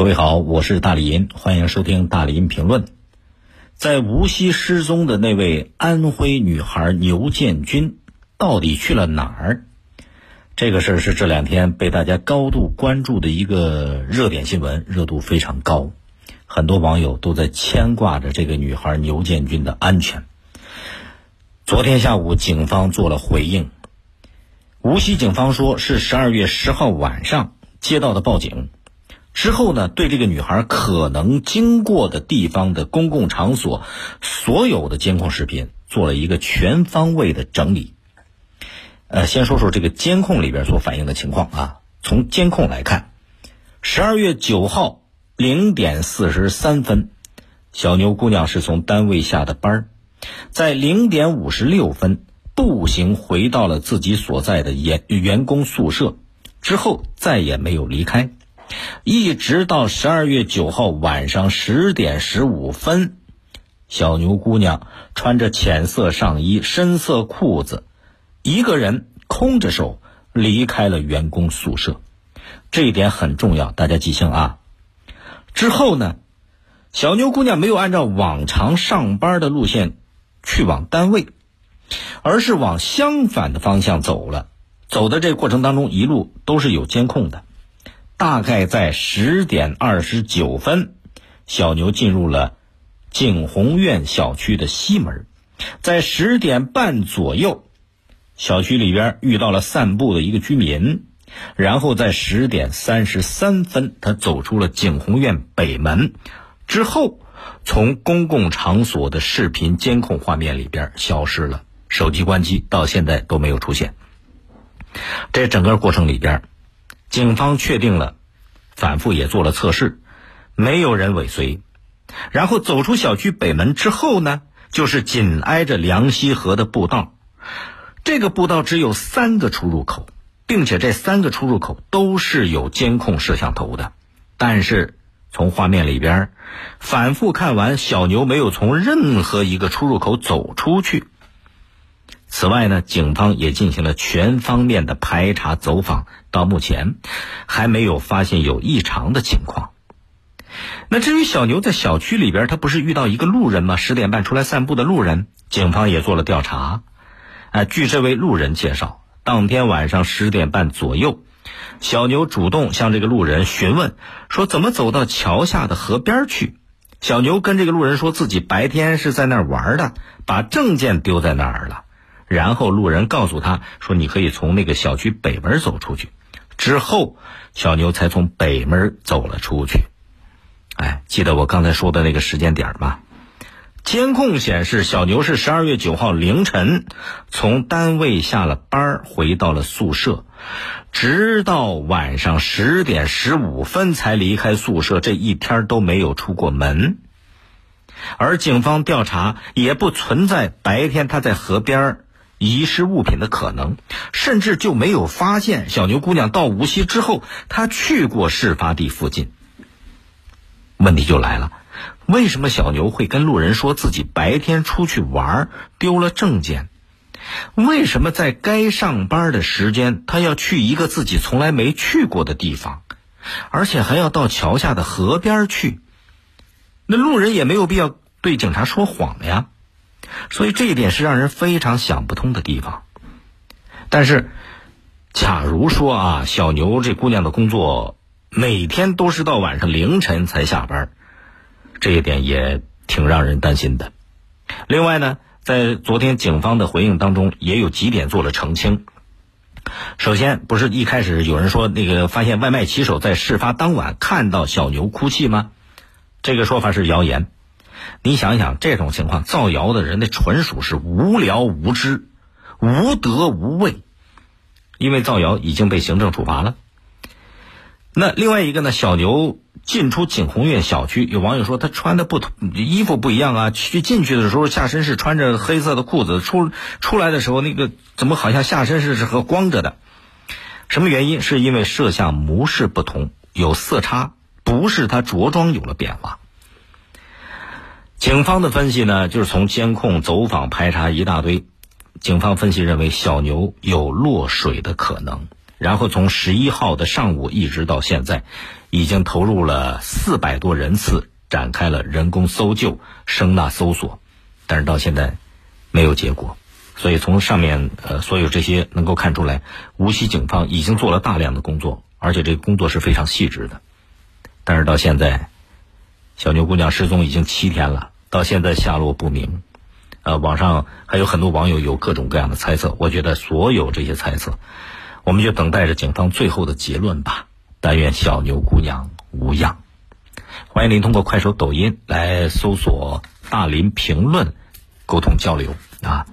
各位好，我是大李银，欢迎收听大李银评论。在无锡失踪的那位安徽女孩牛建军，到底去了哪儿？这个事儿是这两天被大家高度关注的一个热点新闻，热度非常高，很多网友都在牵挂着这个女孩牛建军的安全。昨天下午，警方做了回应。无锡警方说是十二月十号晚上接到的报警。之后呢，对这个女孩可能经过的地方的公共场所，所有的监控视频做了一个全方位的整理。呃，先说说这个监控里边所反映的情况啊。从监控来看，十二月九号零点四十三分，小牛姑娘是从单位下的班在零点五十六分步行回到了自己所在的员员工宿舍，之后再也没有离开。一直到十二月九号晚上十点十五分，小牛姑娘穿着浅色上衣、深色裤子，一个人空着手离开了员工宿舍。这一点很重要，大家记清啊。之后呢，小牛姑娘没有按照往常上班的路线去往单位，而是往相反的方向走了。走的这过程当中，一路都是有监控的。大概在十点二十九分，小牛进入了景宏苑小区的西门。在十点半左右，小区里边遇到了散步的一个居民。然后在十点三十三分，他走出了景宏苑北门，之后从公共场所的视频监控画面里边消失了，手机关机，到现在都没有出现。这整个过程里边。警方确定了，反复也做了测试，没有人尾随。然后走出小区北门之后呢，就是紧挨着梁溪河的步道。这个步道只有三个出入口，并且这三个出入口都是有监控摄像头的。但是从画面里边反复看完，小牛没有从任何一个出入口走出去。此外呢，警方也进行了全方面的排查走访，到目前还没有发现有异常的情况。那至于小牛在小区里边，他不是遇到一个路人吗？十点半出来散步的路人，警方也做了调查。啊，据这位路人介绍，当天晚上十点半左右，小牛主动向这个路人询问，说怎么走到桥下的河边去。小牛跟这个路人说自己白天是在那儿玩的，把证件丢在那儿了。然后路人告诉他说：“你可以从那个小区北门走出去。”之后，小牛才从北门走了出去。哎，记得我刚才说的那个时间点吗？监控显示，小牛是十二月九号凌晨从单位下了班，回到了宿舍，直到晚上十点十五分才离开宿舍，这一天都没有出过门。而警方调查也不存在白天他在河边遗失物品的可能，甚至就没有发现小牛姑娘到无锡之后，她去过事发地附近。问题就来了，为什么小牛会跟路人说自己白天出去玩丢了证件？为什么在该上班的时间，他要去一个自己从来没去过的地方，而且还要到桥下的河边去？那路人也没有必要对警察说谎呀。所以这一点是让人非常想不通的地方。但是，假如说啊，小牛这姑娘的工作每天都是到晚上凌晨才下班，这一点也挺让人担心的。另外呢，在昨天警方的回应当中，也有几点做了澄清。首先，不是一开始有人说那个发现外卖骑手在事发当晚看到小牛哭泣吗？这个说法是谣言。你想想，这种情况造谣的人那纯属是无聊无知、无德无畏，因为造谣已经被行政处罚了。那另外一个呢？小牛进出景宏苑小区，有网友说他穿的不同，衣服不一样啊。去进去的时候下身是穿着黑色的裤子，出出来的时候那个怎么好像下身是是和光着的？什么原因？是因为摄像模式不同，有色差，不是他着装有了变化。警方的分析呢，就是从监控、走访、排查一大堆。警方分析认为，小牛有落水的可能，然后从十一号的上午一直到现在，已经投入了四百多人次，展开了人工搜救、声呐搜索，但是到现在没有结果。所以从上面呃所有这些能够看出来，无锡警方已经做了大量的工作，而且这个工作是非常细致的。但是到现在，小牛姑娘失踪已经七天了，到现在下落不明。呃，网上还有很多网友有各种各样的猜测，我觉得所有这些猜测，我们就等待着警方最后的结论吧。但愿小牛姑娘无恙。欢迎您通过快手、抖音来搜索“大林评论”，沟通交流啊。